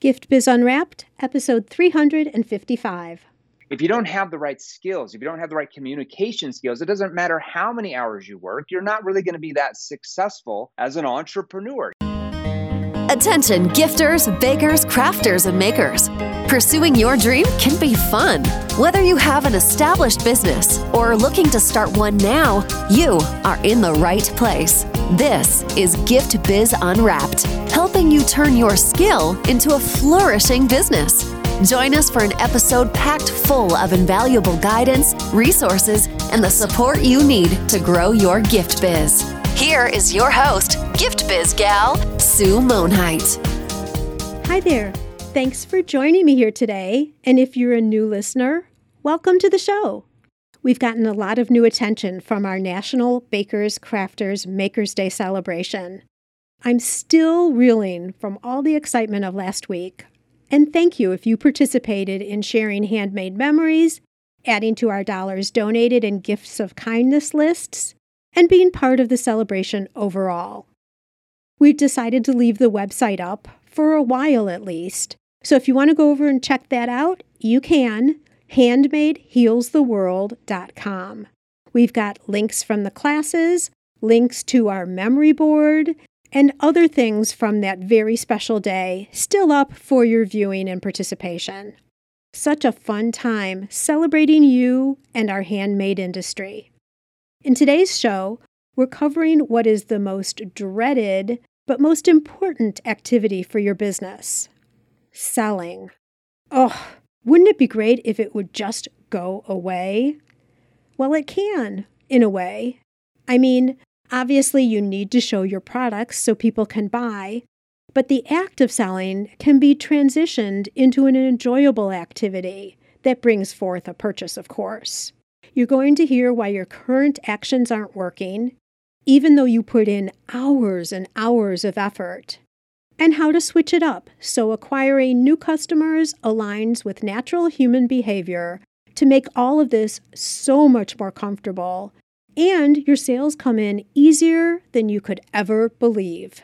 Gift Biz Unwrapped, episode 355. If you don't have the right skills, if you don't have the right communication skills, it doesn't matter how many hours you work, you're not really going to be that successful as an entrepreneur. Attention, gifters, bakers, crafters, and makers. Pursuing your dream can be fun. Whether you have an established business or are looking to start one now, you are in the right place. This is Gift Biz Unwrapped, helping you turn your skill into a flourishing business. Join us for an episode packed full of invaluable guidance, resources, and the support you need to grow your gift biz. Here is your host, Gift Biz gal, Sue Monhait. Hi there. Thanks for joining me here today. And if you're a new listener, welcome to the show. We've gotten a lot of new attention from our National Bakers, Crafters, Makers Day celebration. I'm still reeling from all the excitement of last week. And thank you if you participated in sharing handmade memories, adding to our dollars donated and gifts of kindness lists, and being part of the celebration overall. We've decided to leave the website up for a while at least. So if you want to go over and check that out, you can. HandmadeHealsTheWorld.com. We've got links from the classes, links to our memory board, and other things from that very special day still up for your viewing and participation. Such a fun time celebrating you and our handmade industry. In today's show, we're covering what is the most dreaded but most important activity for your business selling. Oh, wouldn't it be great if it would just go away? Well, it can, in a way. I mean, obviously, you need to show your products so people can buy, but the act of selling can be transitioned into an enjoyable activity that brings forth a purchase, of course. You're going to hear why your current actions aren't working, even though you put in hours and hours of effort, and how to switch it up so acquiring new customers aligns with natural human behavior to make all of this so much more comfortable and your sales come in easier than you could ever believe.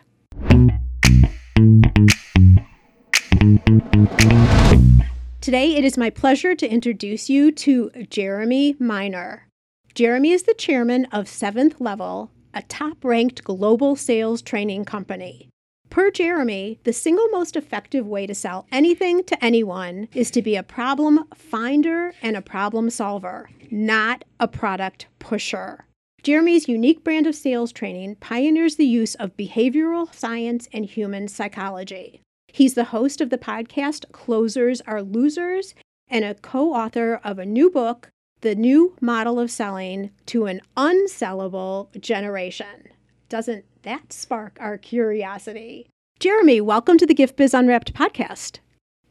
Today, it is my pleasure to introduce you to Jeremy Miner. Jeremy is the chairman of Seventh Level, a top ranked global sales training company. Per Jeremy, the single most effective way to sell anything to anyone is to be a problem finder and a problem solver, not a product pusher. Jeremy's unique brand of sales training pioneers the use of behavioral science and human psychology. He's the host of the podcast Closers Are Losers and a co author of a new book, The New Model of Selling to an Unsellable Generation. Doesn't that spark our curiosity? Jeremy, welcome to the Gift Biz Unwrapped podcast.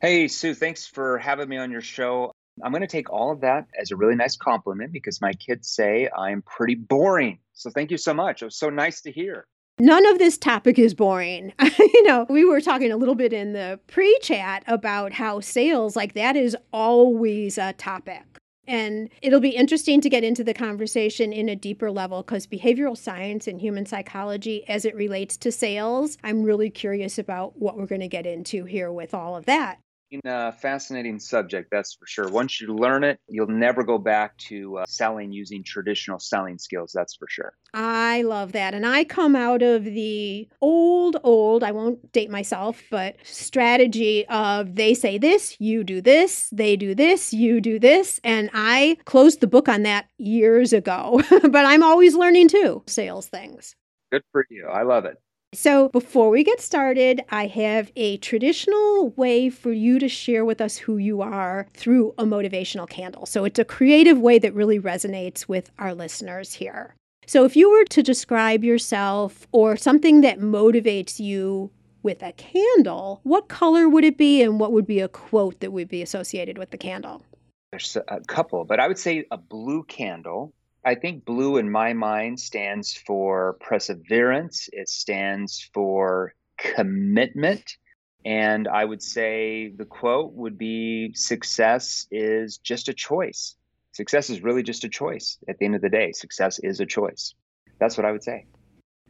Hey, Sue, thanks for having me on your show. I'm going to take all of that as a really nice compliment because my kids say I'm pretty boring. So thank you so much. It was so nice to hear. None of this topic is boring. you know, we were talking a little bit in the pre chat about how sales, like that, is always a topic. And it'll be interesting to get into the conversation in a deeper level because behavioral science and human psychology, as it relates to sales, I'm really curious about what we're going to get into here with all of that a fascinating subject, that's for sure. Once you learn it, you'll never go back to uh, selling using traditional selling skills, that's for sure. I love that. And I come out of the old, old, I won't date myself, but strategy of they say this, you do this, they do this, you do this. And I closed the book on that years ago, but I'm always learning too, sales things. Good for you. I love it. So, before we get started, I have a traditional way for you to share with us who you are through a motivational candle. So, it's a creative way that really resonates with our listeners here. So, if you were to describe yourself or something that motivates you with a candle, what color would it be and what would be a quote that would be associated with the candle? There's a couple, but I would say a blue candle I think blue in my mind stands for perseverance, it stands for commitment. And I would say the quote would be success is just a choice. Success is really just a choice at the end of the day. Success is a choice. That's what I would say.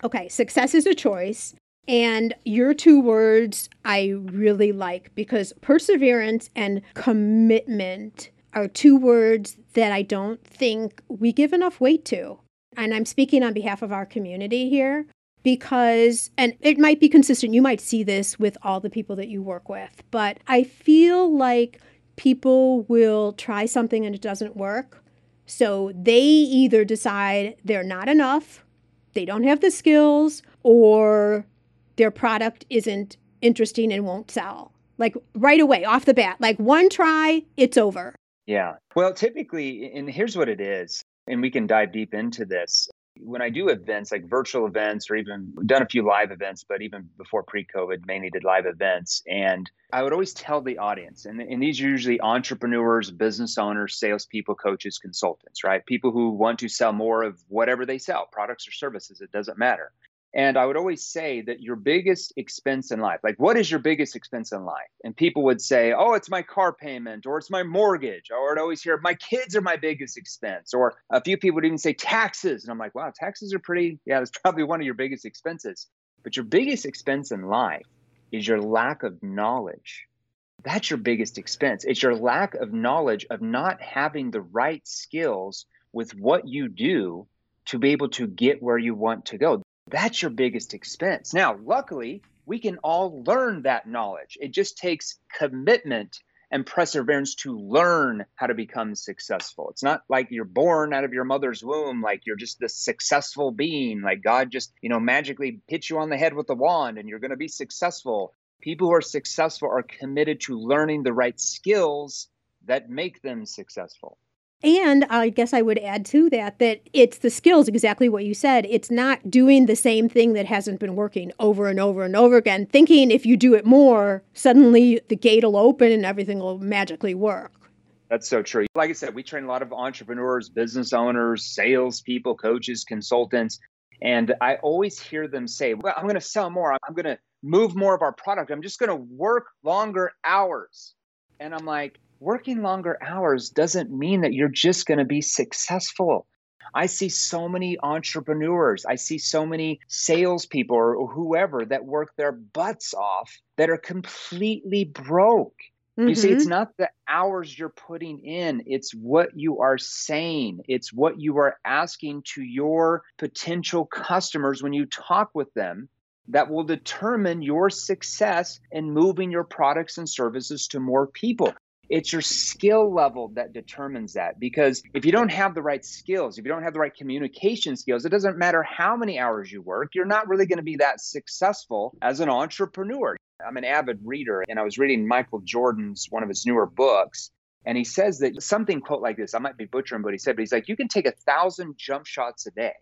Okay, success is a choice. And your two words I really like because perseverance and commitment are two words that I don't think we give enough weight to. And I'm speaking on behalf of our community here because, and it might be consistent, you might see this with all the people that you work with, but I feel like people will try something and it doesn't work. So they either decide they're not enough, they don't have the skills, or their product isn't interesting and won't sell. Like right away, off the bat, like one try, it's over. Yeah. Well, typically, and here's what it is, and we can dive deep into this. When I do events like virtual events or even done a few live events, but even before pre COVID, mainly did live events. And I would always tell the audience, and, and these are usually entrepreneurs, business owners, salespeople, coaches, consultants, right? People who want to sell more of whatever they sell, products or services, it doesn't matter. And I would always say that your biggest expense in life, like what is your biggest expense in life? And people would say, oh, it's my car payment or it's my mortgage. Or I'd always hear, my kids are my biggest expense. Or a few people would even say taxes. And I'm like, wow, taxes are pretty, yeah, that's probably one of your biggest expenses. But your biggest expense in life is your lack of knowledge. That's your biggest expense. It's your lack of knowledge of not having the right skills with what you do to be able to get where you want to go. That's your biggest expense. Now, luckily, we can all learn that knowledge. It just takes commitment and perseverance to learn how to become successful. It's not like you're born out of your mother's womb, like you're just this successful being, like God just, you know, magically hits you on the head with a wand and you're going to be successful. People who are successful are committed to learning the right skills that make them successful. And I guess I would add to that that it's the skills, exactly what you said. It's not doing the same thing that hasn't been working over and over and over again, thinking if you do it more, suddenly the gate will open and everything will magically work. That's so true. Like I said, we train a lot of entrepreneurs, business owners, salespeople, coaches, consultants. And I always hear them say, Well, I'm going to sell more. I'm going to move more of our product. I'm just going to work longer hours. And I'm like, working longer hours doesn't mean that you're just going to be successful. I see so many entrepreneurs, I see so many salespeople or whoever that work their butts off that are completely broke. Mm-hmm. You see, it's mm-hmm. not the hours you're putting in, it's what you are saying, it's what you are asking to your potential customers when you talk with them that will determine your success in moving your products and services to more people. It's your skill level that determines that. Because if you don't have the right skills, if you don't have the right communication skills, it doesn't matter how many hours you work, you're not really going to be that successful as an entrepreneur. I'm an avid reader, and I was reading Michael Jordan's one of his newer books. And he says that something quote like this, I might be butchering, but he said, but he's like, you can take a thousand jump shots a day.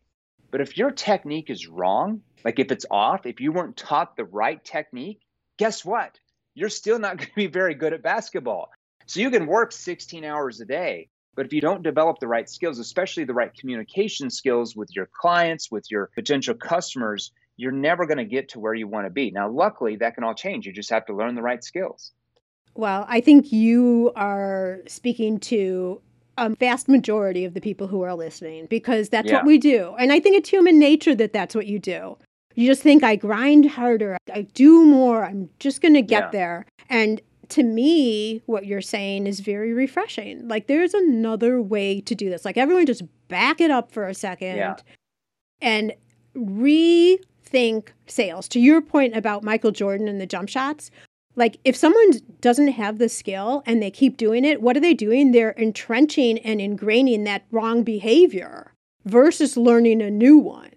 But if your technique is wrong, like if it's off, if you weren't taught the right technique, guess what? You're still not going to be very good at basketball. So you can work 16 hours a day, but if you don't develop the right skills, especially the right communication skills with your clients, with your potential customers, you're never going to get to where you want to be. Now, luckily, that can all change. You just have to learn the right skills. Well, I think you are speaking to a vast majority of the people who are listening because that's yeah. what we do. And I think it's human nature that that's what you do. You just think I grind harder, I do more, I'm just going to get yeah. there. And to me, what you're saying is very refreshing. Like, there's another way to do this. Like, everyone just back it up for a second yeah. and rethink sales. To your point about Michael Jordan and the jump shots, like, if someone doesn't have the skill and they keep doing it, what are they doing? They're entrenching and ingraining that wrong behavior versus learning a new one.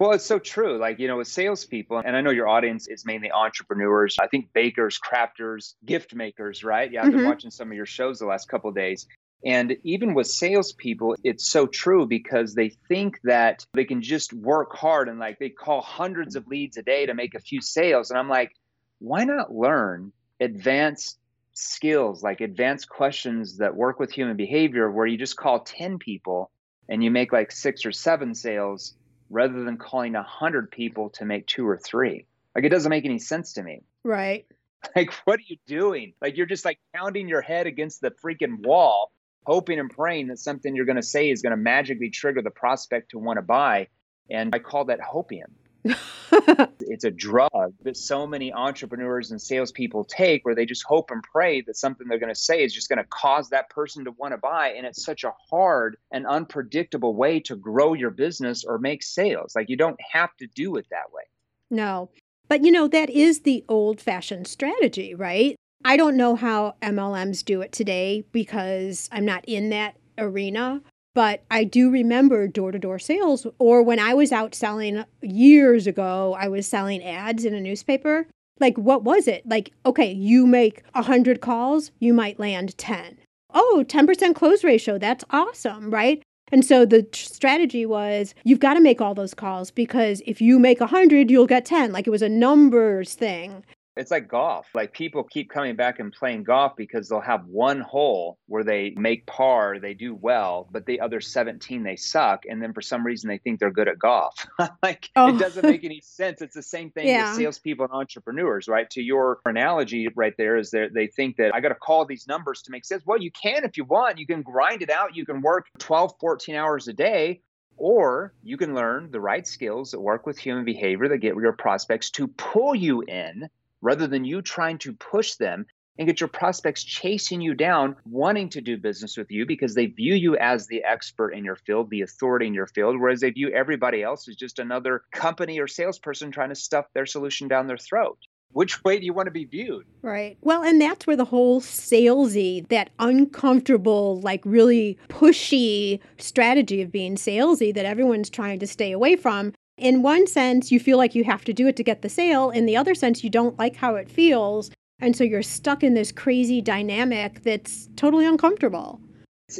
Well, it's so true. Like, you know, with salespeople, and I know your audience is mainly entrepreneurs, I think bakers, crafters, gift makers, right? Yeah, I've been mm-hmm. watching some of your shows the last couple days. And even with salespeople, it's so true because they think that they can just work hard and like they call hundreds of leads a day to make a few sales. And I'm like, why not learn advanced skills, like advanced questions that work with human behavior, where you just call 10 people and you make like six or seven sales rather than calling a hundred people to make two or three. Like it doesn't make any sense to me. Right. Like what are you doing? Like you're just like pounding your head against the freaking wall, hoping and praying that something you're going to say is going to magically trigger the prospect to want to buy. And I call that hopium. it's a drug that so many entrepreneurs and salespeople take where they just hope and pray that something they're going to say is just going to cause that person to want to buy. And it's such a hard and unpredictable way to grow your business or make sales. Like you don't have to do it that way. No. But you know, that is the old fashioned strategy, right? I don't know how MLMs do it today because I'm not in that arena. But I do remember door to door sales, or when I was out selling years ago, I was selling ads in a newspaper. Like, what was it? Like, okay, you make 100 calls, you might land 10. Oh, 10% close ratio. That's awesome, right? And so the strategy was you've got to make all those calls because if you make 100, you'll get 10. Like it was a numbers thing. It's like golf. Like people keep coming back and playing golf because they'll have one hole where they make par, they do well, but the other 17 they suck. And then for some reason they think they're good at golf. like oh. it doesn't make any sense. It's the same thing yeah. with salespeople and entrepreneurs, right? To your analogy right there is that they think that I got to call these numbers to make sense. Well, you can if you want. You can grind it out. You can work 12, 14 hours a day or you can learn the right skills that work with human behavior that get your prospects to pull you in rather than you trying to push them and get your prospects chasing you down, wanting to do business with you because they view you as the expert in your field, the authority in your field, whereas they view everybody else as just another company or salesperson trying to stuff their solution down their throat. Which way do you want to be viewed? Right. Well, and that's where the whole salesy, that uncomfortable, like really pushy strategy of being salesy that everyone's trying to stay away from in one sense, you feel like you have to do it to get the sale. In the other sense, you don't like how it feels. And so you're stuck in this crazy dynamic that's totally uncomfortable.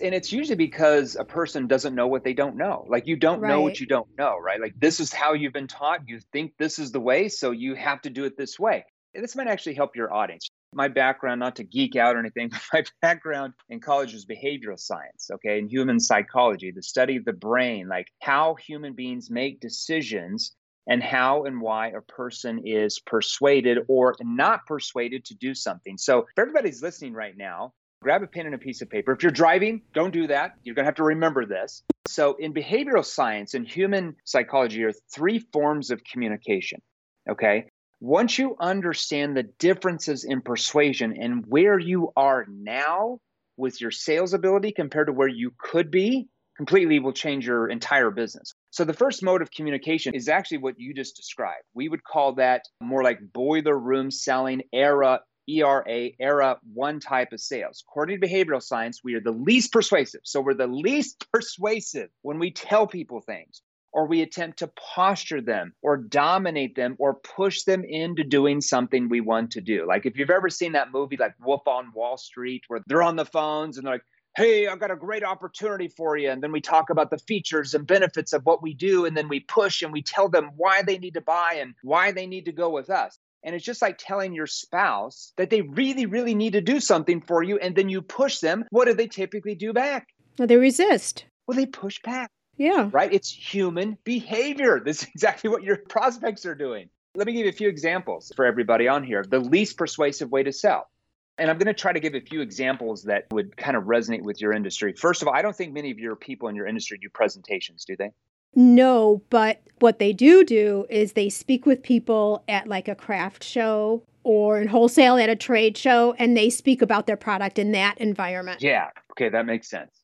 And it's usually because a person doesn't know what they don't know. Like you don't right. know what you don't know, right? Like this is how you've been taught. You think this is the way, so you have to do it this way. And this might actually help your audience my background, not to geek out or anything, but my background in college was behavioral science, okay, and human psychology, the study of the brain, like how human beings make decisions and how and why a person is persuaded or not persuaded to do something. So, if everybody's listening right now, grab a pen and a piece of paper. If you're driving, don't do that. You're going to have to remember this. So, in behavioral science and human psychology are three forms of communication. Okay once you understand the differences in persuasion and where you are now with your sales ability compared to where you could be, completely will change your entire business. So, the first mode of communication is actually what you just described. We would call that more like boiler room selling era. ERA, era one type of sales. According to behavioral science, we are the least persuasive. So we're the least persuasive when we tell people things or we attempt to posture them or dominate them or push them into doing something we want to do. Like if you've ever seen that movie like Wolf on Wall Street where they're on the phones and they're like, hey, I've got a great opportunity for you. And then we talk about the features and benefits of what we do. And then we push and we tell them why they need to buy and why they need to go with us. And it's just like telling your spouse that they really, really need to do something for you. And then you push them. What do they typically do back? Well, they resist. Well, they push back. Yeah. Right? It's human behavior. This is exactly what your prospects are doing. Let me give you a few examples for everybody on here. The least persuasive way to sell. And I'm going to try to give a few examples that would kind of resonate with your industry. First of all, I don't think many of your people in your industry do presentations, do they? No, but what they do do is they speak with people at like a craft show or in wholesale at a trade show and they speak about their product in that environment. Yeah. Okay, that makes sense.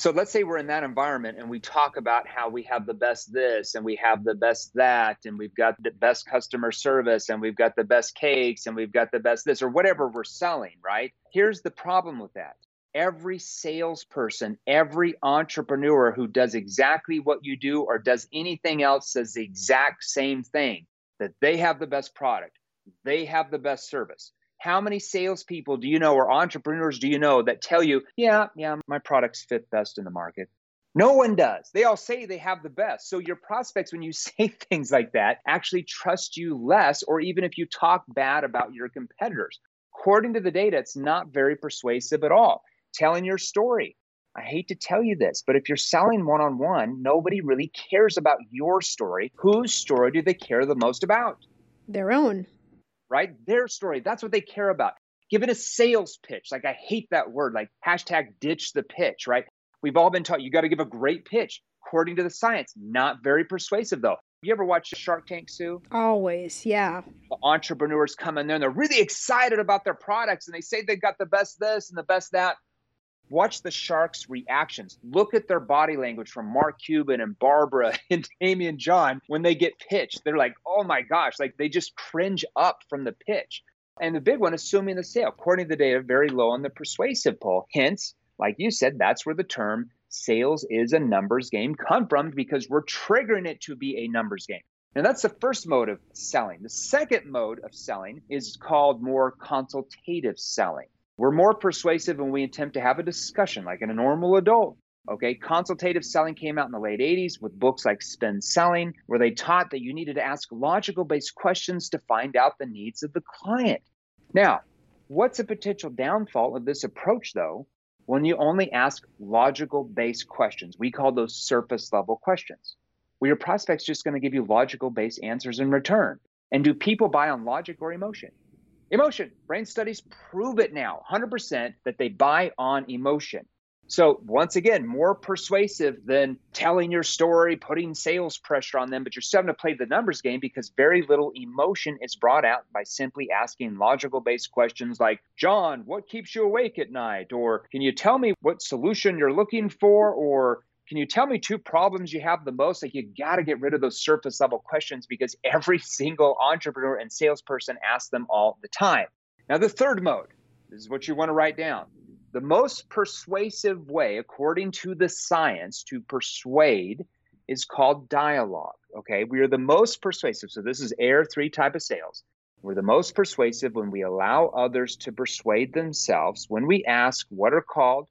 So let's say we're in that environment and we talk about how we have the best this and we have the best that and we've got the best customer service and we've got the best cakes and we've got the best this or whatever we're selling, right? Here's the problem with that. Every salesperson, every entrepreneur who does exactly what you do or does anything else says the exact same thing that they have the best product, they have the best service how many salespeople do you know or entrepreneurs do you know that tell you, yeah, yeah, my products fit best in the market? No one does. They all say they have the best. So your prospects, when you say things like that, actually trust you less, or even if you talk bad about your competitors. According to the data, it's not very persuasive at all. Telling your story. I hate to tell you this, but if you're selling one on one, nobody really cares about your story. Whose story do they care the most about? Their own right? Their story. That's what they care about. Give it a sales pitch. Like I hate that word, like hashtag ditch the pitch, right? We've all been taught you got to give a great pitch. According to the science, not very persuasive though. You ever watch Shark Tank, Sue? Always, yeah. The entrepreneurs come in there and they're really excited about their products and they say they've got the best this and the best that. Watch the sharks' reactions. Look at their body language from Mark Cuban and Barbara and Amy and John when they get pitched. They're like, oh my gosh, like they just cringe up from the pitch. And the big one, assuming the sale, according to the data, very low on the persuasive poll. Hence, like you said, that's where the term sales is a numbers game come from because we're triggering it to be a numbers game. And that's the first mode of selling. The second mode of selling is called more consultative selling. We're more persuasive when we attempt to have a discussion like in a normal adult. Okay, consultative selling came out in the late 80s with books like Spin Selling, where they taught that you needed to ask logical based questions to find out the needs of the client. Now, what's a potential downfall of this approach, though, when you only ask logical based questions. We call those surface level questions, where your prospect's just going to give you logical based answers in return. And do people buy on logic or emotion? Emotion. Brain studies prove it now 100% that they buy on emotion. So, once again, more persuasive than telling your story, putting sales pressure on them, but you're still to play the numbers game because very little emotion is brought out by simply asking logical based questions like, John, what keeps you awake at night? Or can you tell me what solution you're looking for? Or can you tell me two problems you have the most? Like, you got to get rid of those surface level questions because every single entrepreneur and salesperson asks them all the time. Now, the third mode this is what you want to write down the most persuasive way, according to the science, to persuade is called dialogue. Okay, we are the most persuasive. So this is air three type of sales. We're the most persuasive when we allow others to persuade themselves. When we ask what are called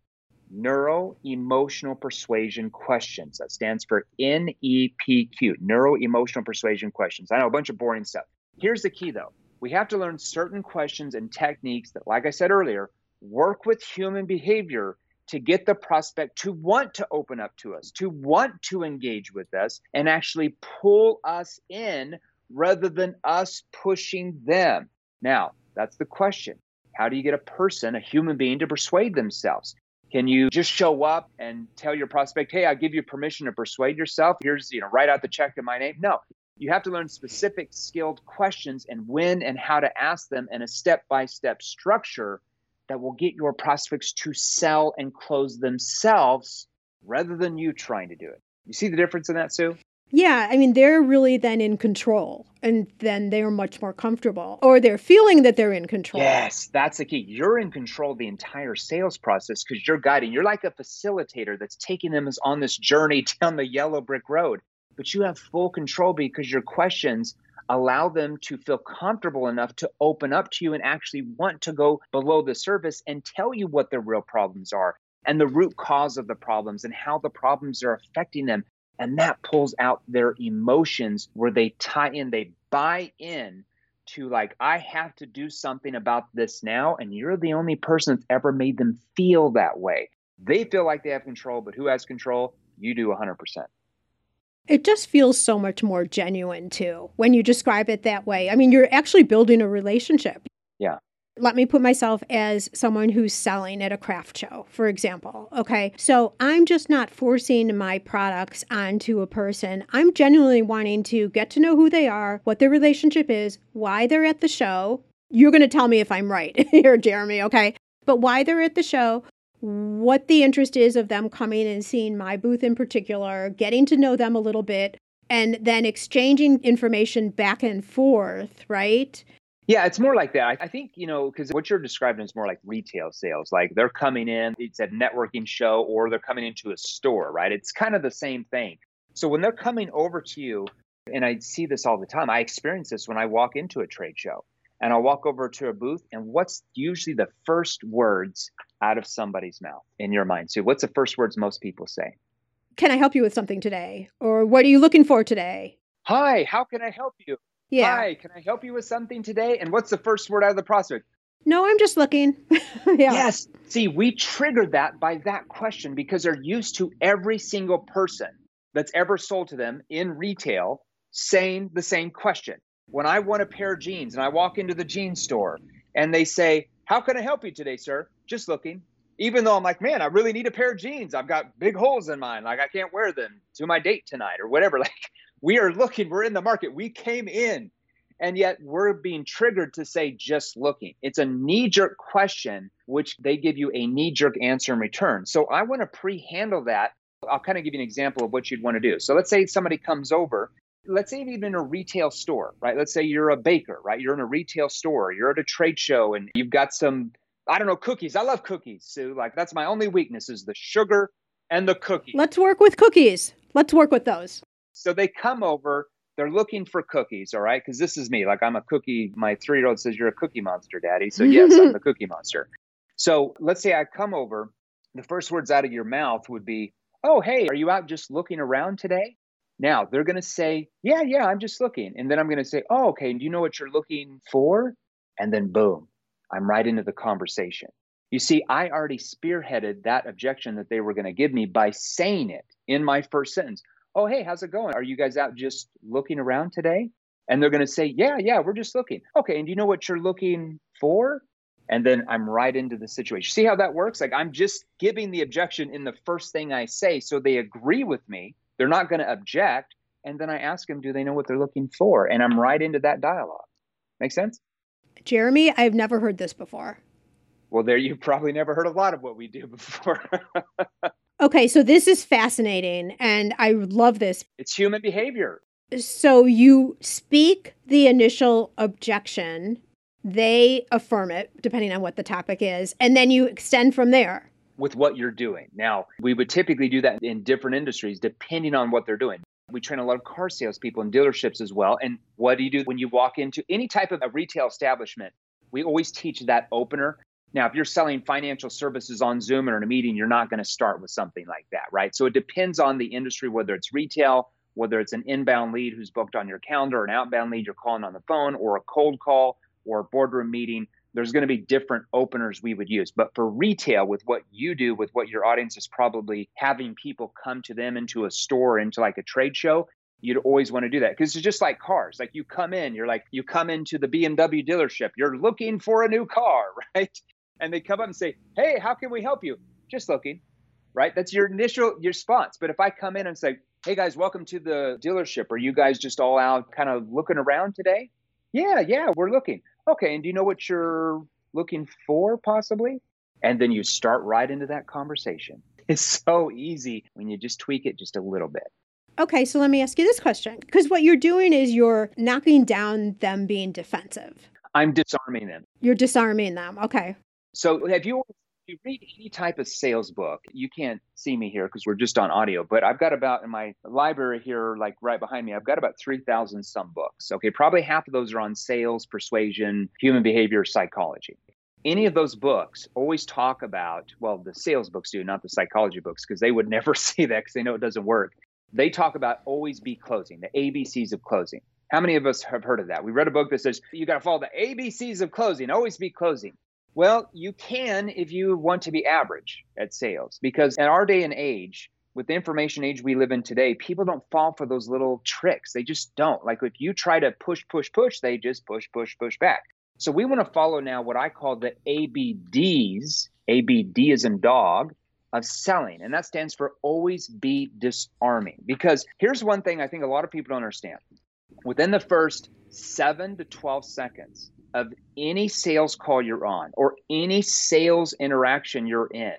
neuro emotional persuasion questions. That stands for NEPQ, neuro emotional persuasion questions. I know a bunch of boring stuff. Here's the key though we have to learn certain questions and techniques that, like I said earlier, work with human behavior to get the prospect to want to open up to us, to want to engage with us, and actually pull us in rather than us pushing them. Now, that's the question. How do you get a person, a human being, to persuade themselves? Can you just show up and tell your prospect, hey, I give you permission to persuade yourself? Here's, you know, write out the check in my name. No, you have to learn specific skilled questions and when and how to ask them in a step by step structure that will get your prospects to sell and close themselves rather than you trying to do it. You see the difference in that, Sue? Yeah, I mean, they're really then in control and then they're much more comfortable or they're feeling that they're in control. Yes, that's the key. You're in control of the entire sales process because you're guiding. You're like a facilitator that's taking them on this journey down the yellow brick road, but you have full control because your questions allow them to feel comfortable enough to open up to you and actually want to go below the surface and tell you what their real problems are and the root cause of the problems and how the problems are affecting them. And that pulls out their emotions where they tie in, they buy in to like, I have to do something about this now. And you're the only person that's ever made them feel that way. They feel like they have control, but who has control? You do 100%. It just feels so much more genuine too when you describe it that way. I mean, you're actually building a relationship. Yeah. Let me put myself as someone who's selling at a craft show, for example. Okay. So I'm just not forcing my products onto a person. I'm genuinely wanting to get to know who they are, what their relationship is, why they're at the show. You're going to tell me if I'm right here, Jeremy. Okay. But why they're at the show, what the interest is of them coming and seeing my booth in particular, getting to know them a little bit, and then exchanging information back and forth, right? Yeah, it's more like that. I think, you know, because what you're describing is more like retail sales. Like they're coming in, it's a networking show, or they're coming into a store, right? It's kind of the same thing. So when they're coming over to you, and I see this all the time, I experience this when I walk into a trade show and I'll walk over to a booth, and what's usually the first words out of somebody's mouth in your mind? So, what's the first words most people say? Can I help you with something today? Or what are you looking for today? Hi, how can I help you? Yeah. Hi, can I help you with something today? And what's the first word out of the prospect? No, I'm just looking. yeah. Yes. See, we triggered that by that question because they're used to every single person that's ever sold to them in retail saying the same question when I want a pair of jeans and I walk into the jeans store and they say, How can I help you today, sir? Just looking. Even though I'm like, man, I really need a pair of jeans. I've got big holes in mine. Like I can't wear them to my date tonight or whatever. Like We are looking, we're in the market. We came in and yet we're being triggered to say just looking. It's a knee jerk question, which they give you a knee jerk answer in return. So I want to pre handle that. I'll kind of give you an example of what you'd want to do. So let's say somebody comes over. Let's say even in a retail store, right? Let's say you're a baker, right? You're in a retail store, you're at a trade show, and you've got some, I don't know, cookies. I love cookies. So, like, that's my only weakness is the sugar and the cookies. Let's work with cookies. Let's work with those. So they come over they're looking for cookies, all right? Because this is me. Like I'm a cookie. My three year old says, You're a cookie monster, daddy. So, yes, I'm the cookie monster. So, let's say I come over. The first words out of your mouth would be, Oh, hey, are you out just looking around today? Now they're going to say, Yeah, yeah, I'm just looking. And then I'm going to say, Oh, okay. And do you know what you're looking for? And then, boom, I'm right into the conversation. You see, I already spearheaded that objection that they were going to give me by saying it in my first sentence oh, hey, how's it going? Are you guys out just looking around today? And they're going to say, yeah, yeah, we're just looking. Okay. And do you know what you're looking for? And then I'm right into the situation. See how that works? Like I'm just giving the objection in the first thing I say. So they agree with me. They're not going to object. And then I ask them, do they know what they're looking for? And I'm right into that dialogue. Make sense? Jeremy, I've never heard this before. Well, there you've probably never heard a lot of what we do before. Okay, so this is fascinating and I love this. It's human behavior. So you speak the initial objection, they affirm it, depending on what the topic is, and then you extend from there. With what you're doing. Now, we would typically do that in different industries depending on what they're doing. We train a lot of car salespeople in dealerships as well. And what do you do when you walk into any type of a retail establishment? We always teach that opener. Now, if you're selling financial services on Zoom or in a meeting, you're not going to start with something like that, right? So it depends on the industry, whether it's retail, whether it's an inbound lead who's booked on your calendar, an outbound lead you're calling on the phone, or a cold call or a boardroom meeting. There's going to be different openers we would use. But for retail, with what you do, with what your audience is probably having people come to them into a store, into like a trade show, you'd always want to do that because it's just like cars. Like you come in, you're like, you come into the BMW dealership, you're looking for a new car, right? And they come up and say, "Hey, how can we help you?" Just looking, right? That's your initial your response. But if I come in and say, "Hey guys, welcome to the dealership. Are you guys just all out kind of looking around today?" Yeah, yeah, we're looking. Okay, and do you know what you're looking for possibly? And then you start right into that conversation. It's so easy when you just tweak it just a little bit. Okay, so let me ask you this question because what you're doing is you're knocking down them being defensive. I'm disarming them. You're disarming them. Okay. So have you you read any type of sales book, you can't see me here because we're just on audio, but I've got about in my library here, like right behind me, I've got about 3,000 some books. Okay, probably half of those are on sales, persuasion, human behavior, psychology. Any of those books always talk about, well, the sales books do, not the psychology books, because they would never say that because they know it doesn't work. They talk about always be closing, the ABCs of closing. How many of us have heard of that? We read a book that says you got to follow the ABCs of closing, always be closing. Well, you can if you want to be average at sales, because in our day and age, with the information age we live in today, people don't fall for those little tricks. They just don't. Like if you try to push, push, push, they just push, push, push back. So we want to follow now what I call the ABDs. ABD is in dog of selling, and that stands for always be disarming. Because here's one thing I think a lot of people don't understand. Within the first seven to 12 seconds, of any sales call you're on or any sales interaction you're in,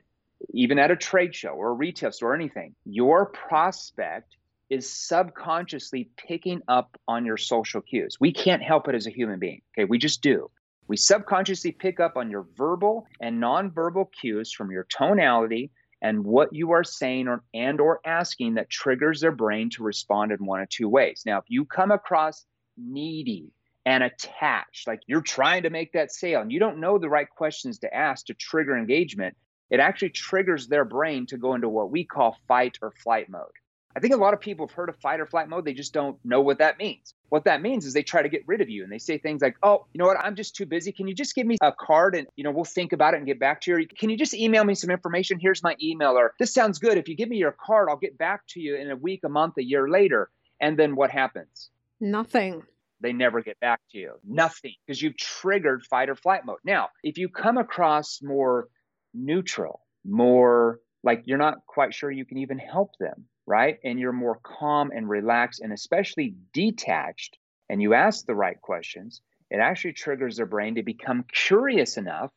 even at a trade show or a retail store or anything, your prospect is subconsciously picking up on your social cues. We can't help it as a human being. Okay, we just do. We subconsciously pick up on your verbal and nonverbal cues from your tonality and what you are saying or and or asking that triggers their brain to respond in one of two ways. Now, if you come across needy, and attached. Like you're trying to make that sale and you don't know the right questions to ask to trigger engagement. It actually triggers their brain to go into what we call fight or flight mode. I think a lot of people have heard of fight or flight mode. They just don't know what that means. What that means is they try to get rid of you and they say things like, oh, you know what? I'm just too busy. Can you just give me a card and, you know, we'll think about it and get back to you? Can you just email me some information? Here's my email. Or this sounds good. If you give me your card, I'll get back to you in a week, a month, a year later. And then what happens? Nothing they never get back to you. Nothing, because you've triggered fight or flight mode. Now, if you come across more neutral, more like you're not quite sure you can even help them, right? And you're more calm and relaxed and especially detached, and you ask the right questions, it actually triggers their brain to become curious enough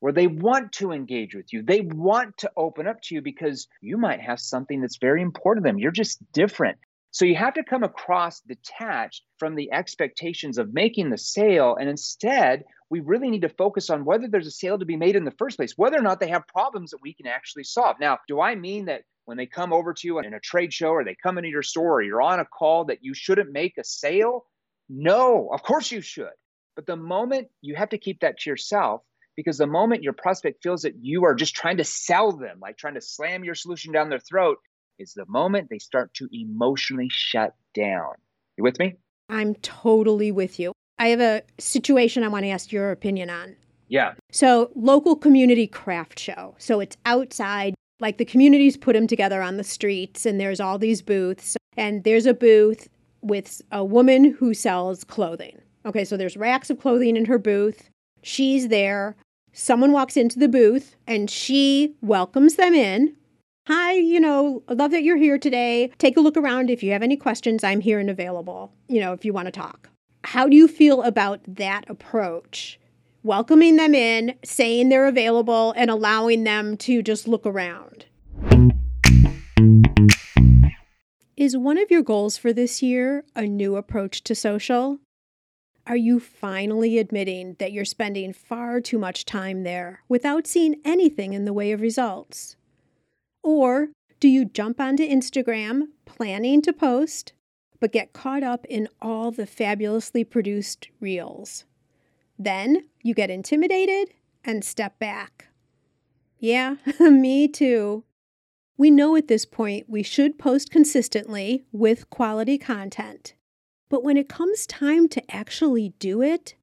where they want to engage with you. They want to open up to you because you might have something that's very important to them. You're just different. So you have to come across detached from the expectations of making the sale. And instead, we really need to focus on whether there's a sale to be made in the first place, whether or not they have problems that we can actually solve. Now, do I mean that when they come over to you in a trade show or they come into your store or you're on a call that you shouldn't make a sale? No, of course you should. But the moment you have to keep that to yourself, because the moment your prospect feels that you are just trying to sell them, like trying to slam your solution down their throat, is the moment they start to emotionally shut down. You with me? I'm totally with you. I have a situation I want to ask your opinion on. Yeah. So, local community craft show. So, it's outside, like the communities put them together on the streets, and there's all these booths. And there's a booth with a woman who sells clothing. Okay, so there's racks of clothing in her booth. She's there. Someone walks into the booth and she welcomes them in. Hi, you know, love that you're here today. Take a look around. If you have any questions, I'm here and available, you know, if you want to talk. How do you feel about that approach? Welcoming them in, saying they're available, and allowing them to just look around. Is one of your goals for this year a new approach to social? Are you finally admitting that you're spending far too much time there without seeing anything in the way of results? Or do you jump onto Instagram planning to post, but get caught up in all the fabulously produced reels? Then you get intimidated and step back. Yeah, me too. We know at this point we should post consistently with quality content. But when it comes time to actually do it,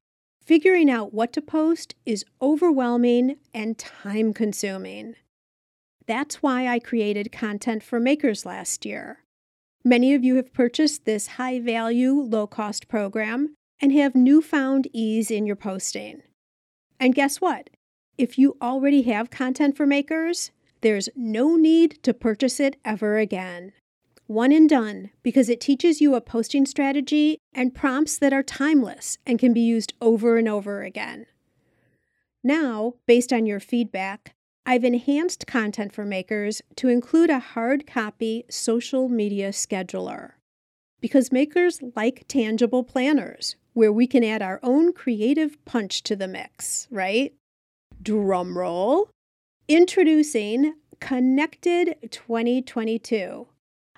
figuring out what to post is overwhelming and time consuming. That's why I created Content for Makers last year. Many of you have purchased this high value, low cost program and have newfound ease in your posting. And guess what? If you already have Content for Makers, there's no need to purchase it ever again one and done because it teaches you a posting strategy and prompts that are timeless and can be used over and over again. Now, based on your feedback, I've enhanced content for makers to include a hard copy social media scheduler. Because makers like tangible planners where we can add our own creative punch to the mix, right? Drum roll. Introducing Connected 2022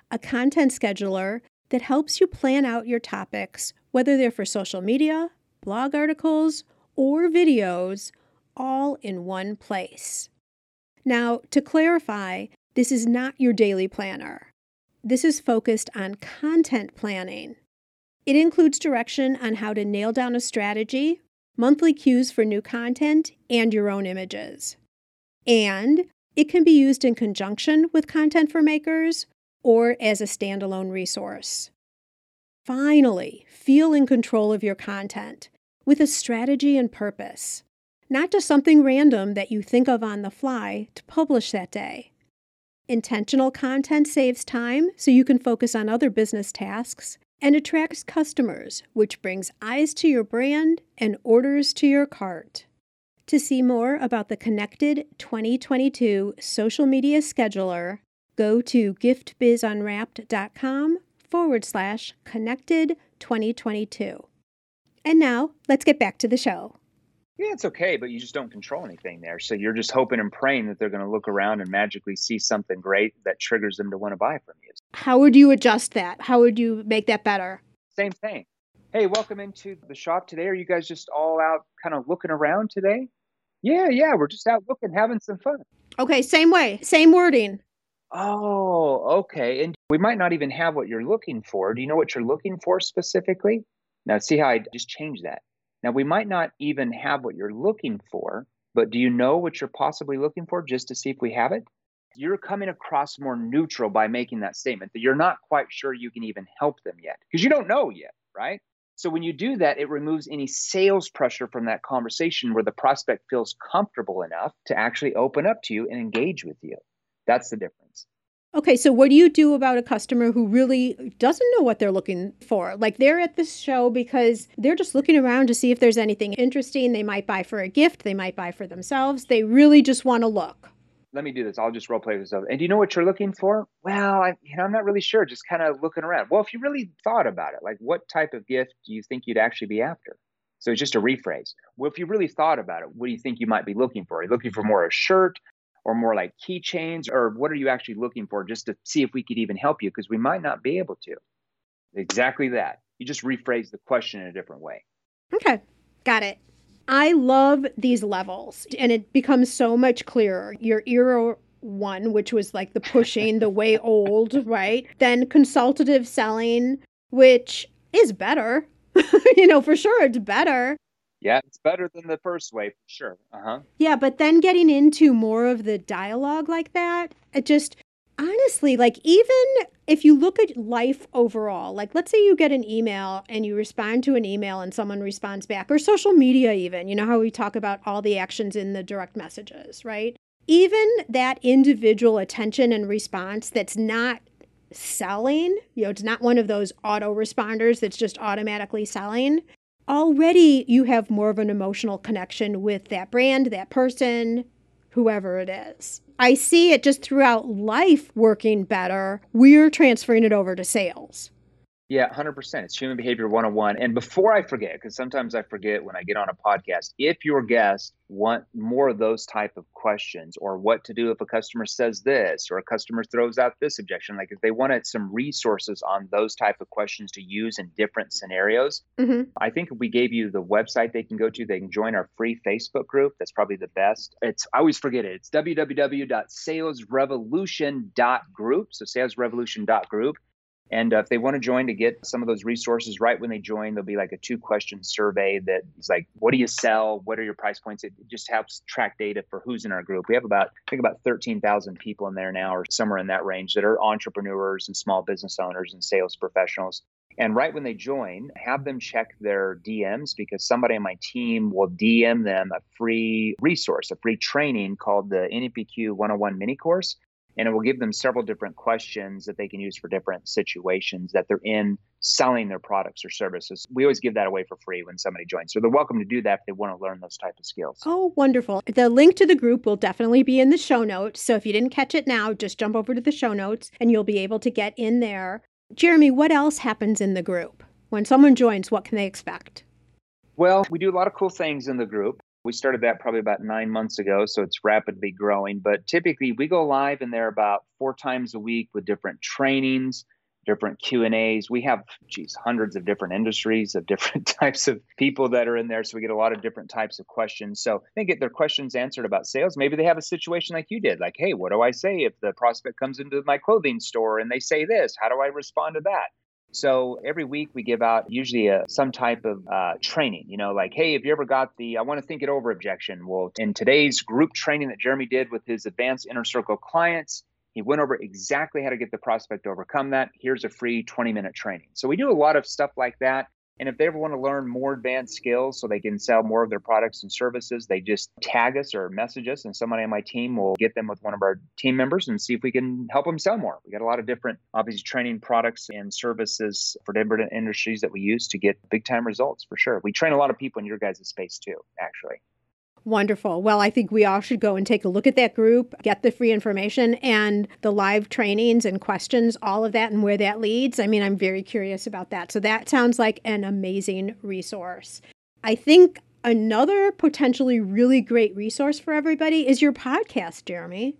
a content scheduler that helps you plan out your topics, whether they're for social media, blog articles, or videos, all in one place. Now, to clarify, this is not your daily planner. This is focused on content planning. It includes direction on how to nail down a strategy, monthly cues for new content, and your own images. And it can be used in conjunction with Content for Makers or as a standalone resource. Finally, feel in control of your content with a strategy and purpose, not just something random that you think of on the fly to publish that day. Intentional content saves time so you can focus on other business tasks and attracts customers, which brings eyes to your brand and orders to your cart. To see more about the Connected 2022 social media scheduler, go to giftbizunwrapped.com forward slash connected 2022. And now let's get back to the show. Yeah, it's okay, but you just don't control anything there. So you're just hoping and praying that they're going to look around and magically see something great that triggers them to want to buy from you. How would you adjust that? How would you make that better? Same thing. Hey, welcome into the shop today. Are you guys just all out kind of looking around today? Yeah, yeah, we're just out looking, having some fun. Okay, same way, same wording. Oh, okay. And we might not even have what you're looking for. Do you know what you're looking for specifically? Now, see how I just changed that. Now, we might not even have what you're looking for, but do you know what you're possibly looking for just to see if we have it? You're coming across more neutral by making that statement that you're not quite sure you can even help them yet because you don't know yet, right? So when you do that, it removes any sales pressure from that conversation where the prospect feels comfortable enough to actually open up to you and engage with you. That's the difference. Okay, so what do you do about a customer who really doesn't know what they're looking for? Like they're at this show because they're just looking around to see if there's anything interesting. They might buy for a gift, they might buy for themselves. They really just want to look. Let me do this. I'll just role play this. And do you know what you're looking for? Well, I, you know, I'm not really sure. Just kind of looking around. Well, if you really thought about it, like what type of gift do you think you'd actually be after? So it's just a rephrase. Well, if you really thought about it, what do you think you might be looking for? Are you looking for more a shirt, or more like keychains or what are you actually looking for just to see if we could even help you? Because we might not be able to. Exactly that. You just rephrase the question in a different way. Okay. Got it. I love these levels and it becomes so much clearer. Your era one which was like the pushing the way old right? Then consultative selling which is better. You know for sure it's better yeah, it's better than the first way for sure. Uh huh. Yeah, but then getting into more of the dialogue like that, it just honestly, like even if you look at life overall, like let's say you get an email and you respond to an email and someone responds back, or social media, even, you know how we talk about all the actions in the direct messages, right? Even that individual attention and response that's not selling, you know, it's not one of those auto responders that's just automatically selling already you have more of an emotional connection with that brand, that person, whoever it is. I see it just throughout life working better. We're transferring it over to sales. Yeah, 100%. It's human behavior 101. And before I forget, because sometimes I forget when I get on a podcast, if your guests want more of those type of questions or what to do if a customer says this or a customer throws out this objection, like if they wanted some resources on those type of questions to use in different scenarios, mm-hmm. I think if we gave you the website they can go to, they can join our free Facebook group. That's probably the best. It's I always forget it. It's www.salesrevolution.group. So salesrevolution.group and uh, if they want to join to get some of those resources right when they join, there'll be like a two question survey that is like, what do you sell? What are your price points? It just helps track data for who's in our group. We have about, I think about 13,000 people in there now or somewhere in that range that are entrepreneurs and small business owners and sales professionals. And right when they join, have them check their DMs because somebody on my team will DM them a free resource, a free training called the NEPQ 101 mini course and it will give them several different questions that they can use for different situations that they're in selling their products or services. We always give that away for free when somebody joins. So they're welcome to do that if they want to learn those type of skills. Oh, wonderful. The link to the group will definitely be in the show notes. So if you didn't catch it now, just jump over to the show notes and you'll be able to get in there. Jeremy, what else happens in the group? When someone joins, what can they expect? Well, we do a lot of cool things in the group. We started that probably about nine months ago, so it's rapidly growing. But typically, we go live in there about four times a week with different trainings, different Q and A's. We have, geez, hundreds of different industries of different types of people that are in there, so we get a lot of different types of questions. So they get their questions answered about sales. Maybe they have a situation like you did, like, hey, what do I say if the prospect comes into my clothing store and they say this? How do I respond to that? So every week we give out usually a, some type of uh, training, you know, like, hey, have you ever got the I want to think it over objection? Well, in today's group training that Jeremy did with his advanced inner circle clients, he went over exactly how to get the prospect to overcome that. Here's a free 20 minute training. So we do a lot of stuff like that. And if they ever want to learn more advanced skills so they can sell more of their products and services, they just tag us or message us, and somebody on my team will get them with one of our team members and see if we can help them sell more. We got a lot of different, obviously, training products and services for different industries that we use to get big time results for sure. We train a lot of people in your guys' space too, actually. Wonderful. Well, I think we all should go and take a look at that group, get the free information and the live trainings and questions, all of that, and where that leads. I mean, I'm very curious about that. So that sounds like an amazing resource. I think another potentially really great resource for everybody is your podcast, Jeremy.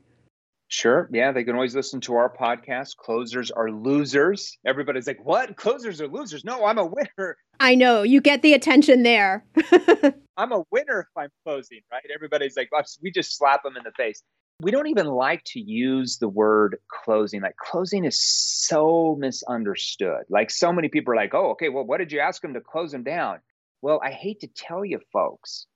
Sure. Yeah, they can always listen to our podcast. Closers are losers. Everybody's like, what? Closers are losers. No, I'm a winner. I know. You get the attention there. I'm a winner if I'm closing, right? Everybody's like, we just slap them in the face. We don't even like to use the word closing. Like, closing is so misunderstood. Like, so many people are like, oh, okay, well, what did you ask them to close them down? Well, I hate to tell you, folks,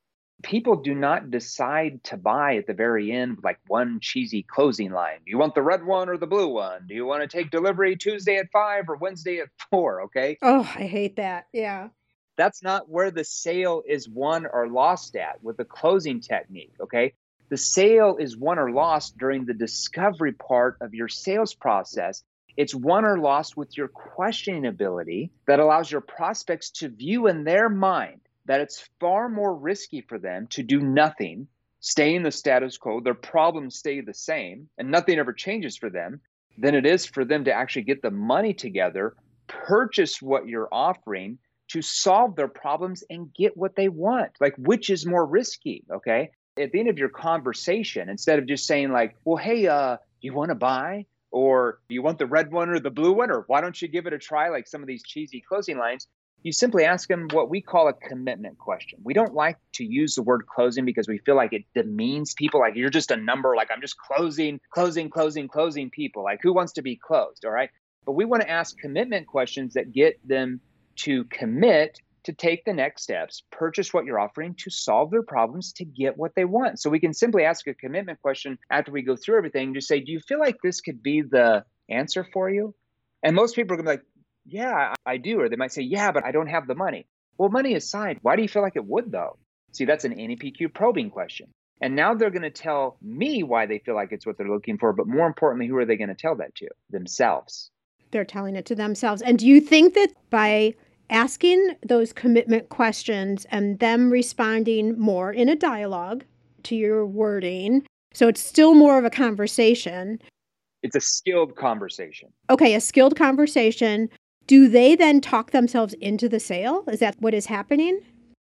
people do not decide to buy at the very end like one cheesy closing line. Do you want the red one or the blue one? Do you want to take delivery Tuesday at five or Wednesday at four? Okay. Oh, I hate that. Yeah. That's not where the sale is won or lost at with the closing technique. Okay. The sale is won or lost during the discovery part of your sales process. It's won or lost with your questioning ability that allows your prospects to view in their mind that it's far more risky for them to do nothing, stay in the status quo, their problems stay the same, and nothing ever changes for them, than it is for them to actually get the money together, purchase what you're offering to solve their problems and get what they want. Like, which is more risky? Okay at the end of your conversation, instead of just saying like, well, hey, uh, you want to buy? Or you want the red one or the blue one? Or why don't you give it a try? Like some of these cheesy closing lines. You simply ask them what we call a commitment question. We don't like to use the word closing because we feel like it demeans people. Like you're just a number, like I'm just closing, closing, closing, closing people. Like who wants to be closed? All right. But we want to ask commitment questions that get them to commit to take the next steps, purchase what you're offering to solve their problems to get what they want. So we can simply ask a commitment question after we go through everything, just say, Do you feel like this could be the answer for you? And most people are gonna be like, Yeah, I do. Or they might say, Yeah, but I don't have the money. Well, money aside, why do you feel like it would though? See, that's an NEPQ probing question. And now they're going to tell me why they feel like it's what they're looking for. But more importantly, who are they going to tell that to? Themselves. They're telling it to themselves. And do you think that by asking those commitment questions and them responding more in a dialogue to your wording. So it's still more of a conversation. It's a skilled conversation. Okay, a skilled conversation. Do they then talk themselves into the sale? Is that what is happening?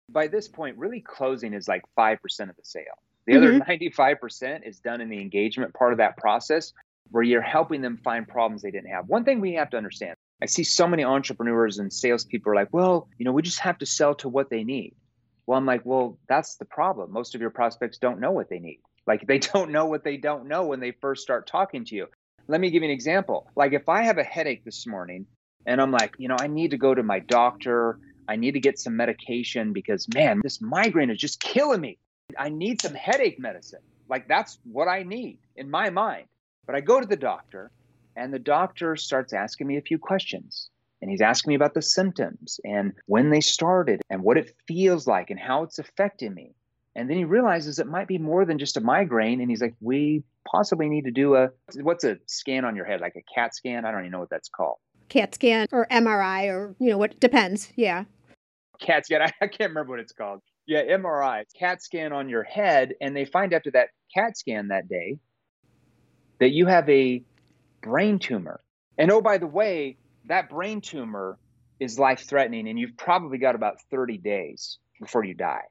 By this point, really closing is like 5% of the sale. The mm-hmm. other 95% is done in the engagement part of that process where you're helping them find problems they didn't have. One thing we have to understand I see so many entrepreneurs and salespeople are like, well, you know, we just have to sell to what they need. Well, I'm like, well, that's the problem. Most of your prospects don't know what they need. Like they don't know what they don't know when they first start talking to you. Let me give you an example. Like if I have a headache this morning and I'm like, you know, I need to go to my doctor, I need to get some medication because man, this migraine is just killing me. I need some headache medicine. Like that's what I need in my mind. But I go to the doctor and the doctor starts asking me a few questions. And he's asking me about the symptoms and when they started and what it feels like and how it's affecting me. And then he realizes it might be more than just a migraine. And he's like, we possibly need to do a what's a scan on your head, like a CAT scan? I don't even know what that's called. CAT scan or MRI or, you know, what depends. Yeah. CAT scan. I, can't remember what it's called. Yeah, MRI, CAT scan on your head. And they find after that CAT scan that day that you have a brain tumor. And oh, by the way, that brain tumor is life threatening, and you've probably got about 30 days before you die.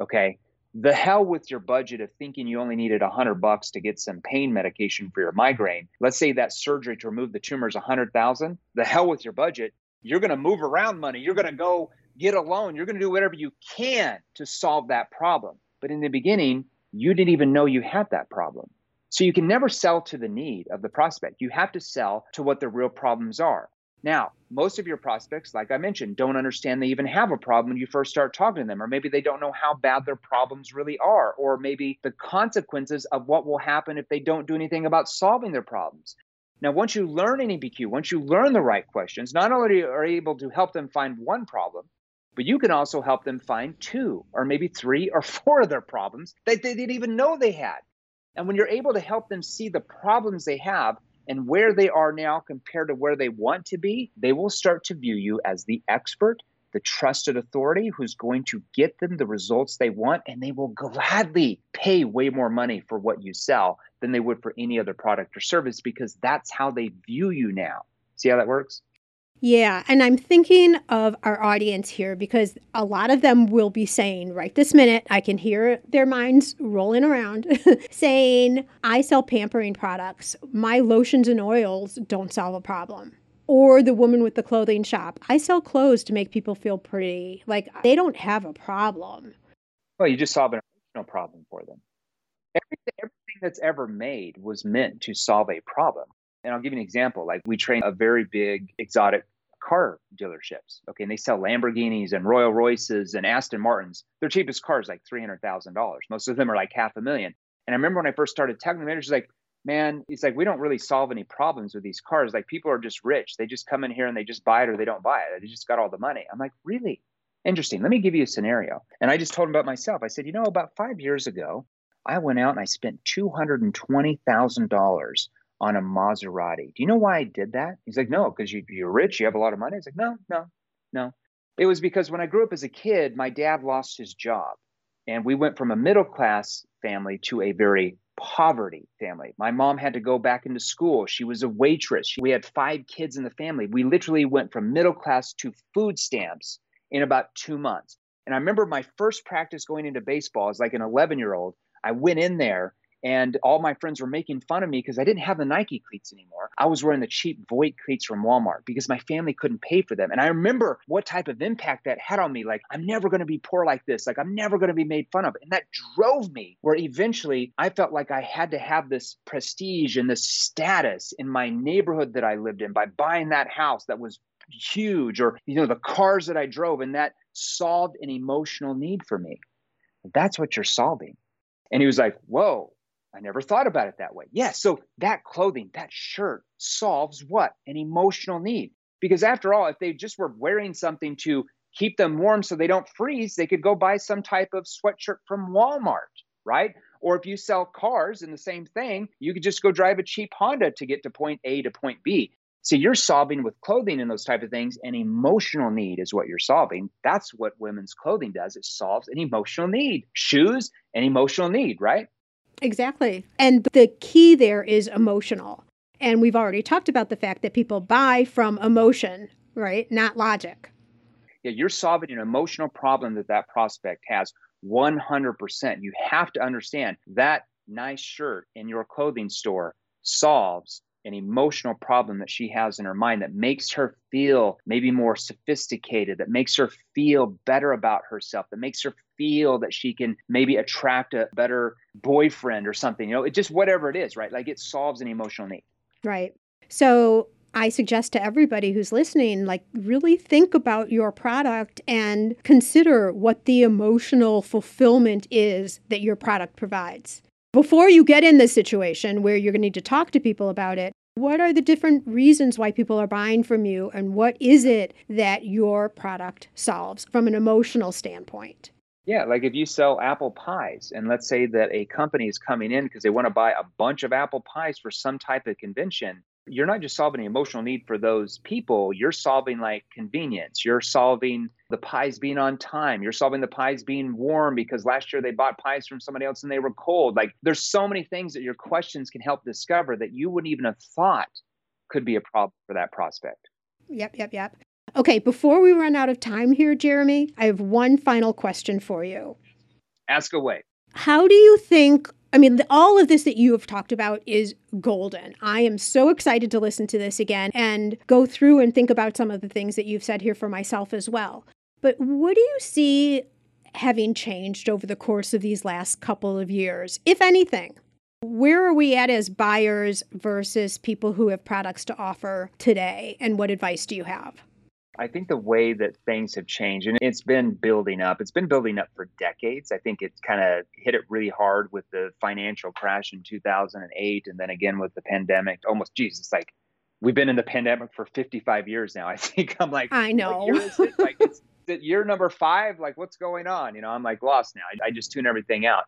Okay. The hell with your budget of thinking you only needed a 100 bucks to get some pain medication for your migraine. Let's say that surgery to remove the tumor is 100,000. The hell with your budget. You're going to move around money. You're going to go get a loan. You're going to do whatever you can to solve that problem. But in the beginning, you didn't even know you had that problem. So you can never sell to the need of the prospect. You have to sell to what the real problems are. Now, most of your prospects, like I mentioned, don't understand they even have a problem when you first start talking to them, or maybe they don't know how bad their problems really are, or maybe the consequences of what will happen if they don't do anything about solving their problems. Now, once you learn NEPQ, once you learn the right questions, not only are you able to help them find one problem, but you can also help them find two, or maybe three, or four of their problems that they didn't even know they had. And when you're able to help them see the problems they have and where they are now compared to where they want to be, they will start to view you as the expert, the trusted authority who's going to get them the results they want. And they will gladly pay way more money for what you sell than they would for any other product or service because that's how they view you now. See how that works? Yeah, and I'm thinking of our audience here because a lot of them will be saying right this minute, I can hear their minds rolling around saying, I sell pampering products. My lotions and oils don't solve a problem. Or the woman with the clothing shop. I sell clothes to make people feel pretty. Like they don't have a problem. Well, you just solve an emotional problem for them. Everything, everything that's ever made was meant to solve a problem. And I'll give you an example. Like we train a very big exotic car dealerships. Okay. And they sell Lamborghinis and Rolls Royces and Aston Martins. Their cheapest car is like $300,000. Most of them are like half a million. And I remember when I first started telling the managers, like, man, it's like we don't really solve any problems with these cars. Like people are just rich. They just come in here and they just buy it or they don't buy it. They just got all the money. I'm like, really? Interesting. Let me give you a scenario. And I just told him about myself. I said, you know, about five years ago, I went out and I spent $220,000 on a Maserati. Do you know why I did that? He's like, no, because you, you're rich, you have a lot of money. He's like, no, no, no. It was because when I grew up as a kid, my dad lost his job. And we went from a middle class family to a very poverty family. My mom had to go back into school. She was a waitress. We had five kids in the family. We literally went from middle class to food stamps in about two months. And I remember my first practice going into baseball as like an 11 year old. I went in there and all my friends were making fun of me because I didn't have the Nike cleats anymore. I was wearing the cheap Voit cleats from Walmart because my family couldn't pay for them. And I remember what type of impact that had on me. Like, I'm never going to be poor like this. Like, I'm never going to be made fun of. And that drove me where eventually I felt like I had to have this prestige and this status in my neighborhood that I lived in by buying that house that was huge or, you know, the cars that I drove. And that solved an emotional need for me. That's what you're solving. And he was like, Whoa, I never thought about it that way. Yes. Yeah, so that clothing, that shirt solves what? An emotional need. Because after all, if they just were wearing something to keep them warm so they don't freeze, they could go buy some type of sweatshirt from Walmart, right? Or if you sell cars and the same thing, you could just go drive a cheap Honda to get to point A to point B. So you're solving with clothing and those type of things, an emotional need is what you're solving. That's what women's clothing does. It solves an emotional need. Shoes, an emotional need, right? Exactly. And the key there is emotional. And we've already talked about the fact that people buy from emotion, right? Not logic. Yeah, you're solving an emotional problem that that prospect has 100%. You have to understand that nice shirt in your clothing store solves an emotional problem that she has in her mind that makes her feel maybe more sophisticated, that makes her feel better about herself, that makes her feel that she can maybe attract a better boyfriend or something. You know, it just whatever it is, right? Like it solves an emotional need. Right. So I suggest to everybody who's listening, like, really think about your product and consider what the emotional fulfillment is that your product provides. Before you get in this situation where you're going to need to talk to people about it, what are the different reasons why people are buying from you, and what is it that your product solves from an emotional standpoint? Yeah, like if you sell apple pies, and let's say that a company is coming in because they want to buy a bunch of apple pies for some type of convention, you're not just solving the emotional need for those people, you're solving like convenience. You're solving the pies being on time. You're solving the pies being warm because last year they bought pies from somebody else and they were cold. Like there's so many things that your questions can help discover that you wouldn't even have thought could be a problem for that prospect. Yep, yep, yep. Okay, before we run out of time here, Jeremy, I have one final question for you. Ask away. How do you think I mean, all of this that you have talked about is golden. I am so excited to listen to this again and go through and think about some of the things that you've said here for myself as well. But what do you see having changed over the course of these last couple of years, if anything? Where are we at as buyers versus people who have products to offer today? And what advice do you have? I think the way that things have changed, and it's been building up, it's been building up for decades. I think it kind of hit it really hard with the financial crash in 2008, and then again with the pandemic. Almost, Jesus, like we've been in the pandemic for 55 years now. I think I'm like, I know. What year is it? Like, it's year number five. Like, what's going on? You know, I'm like lost now. I, I just tune everything out.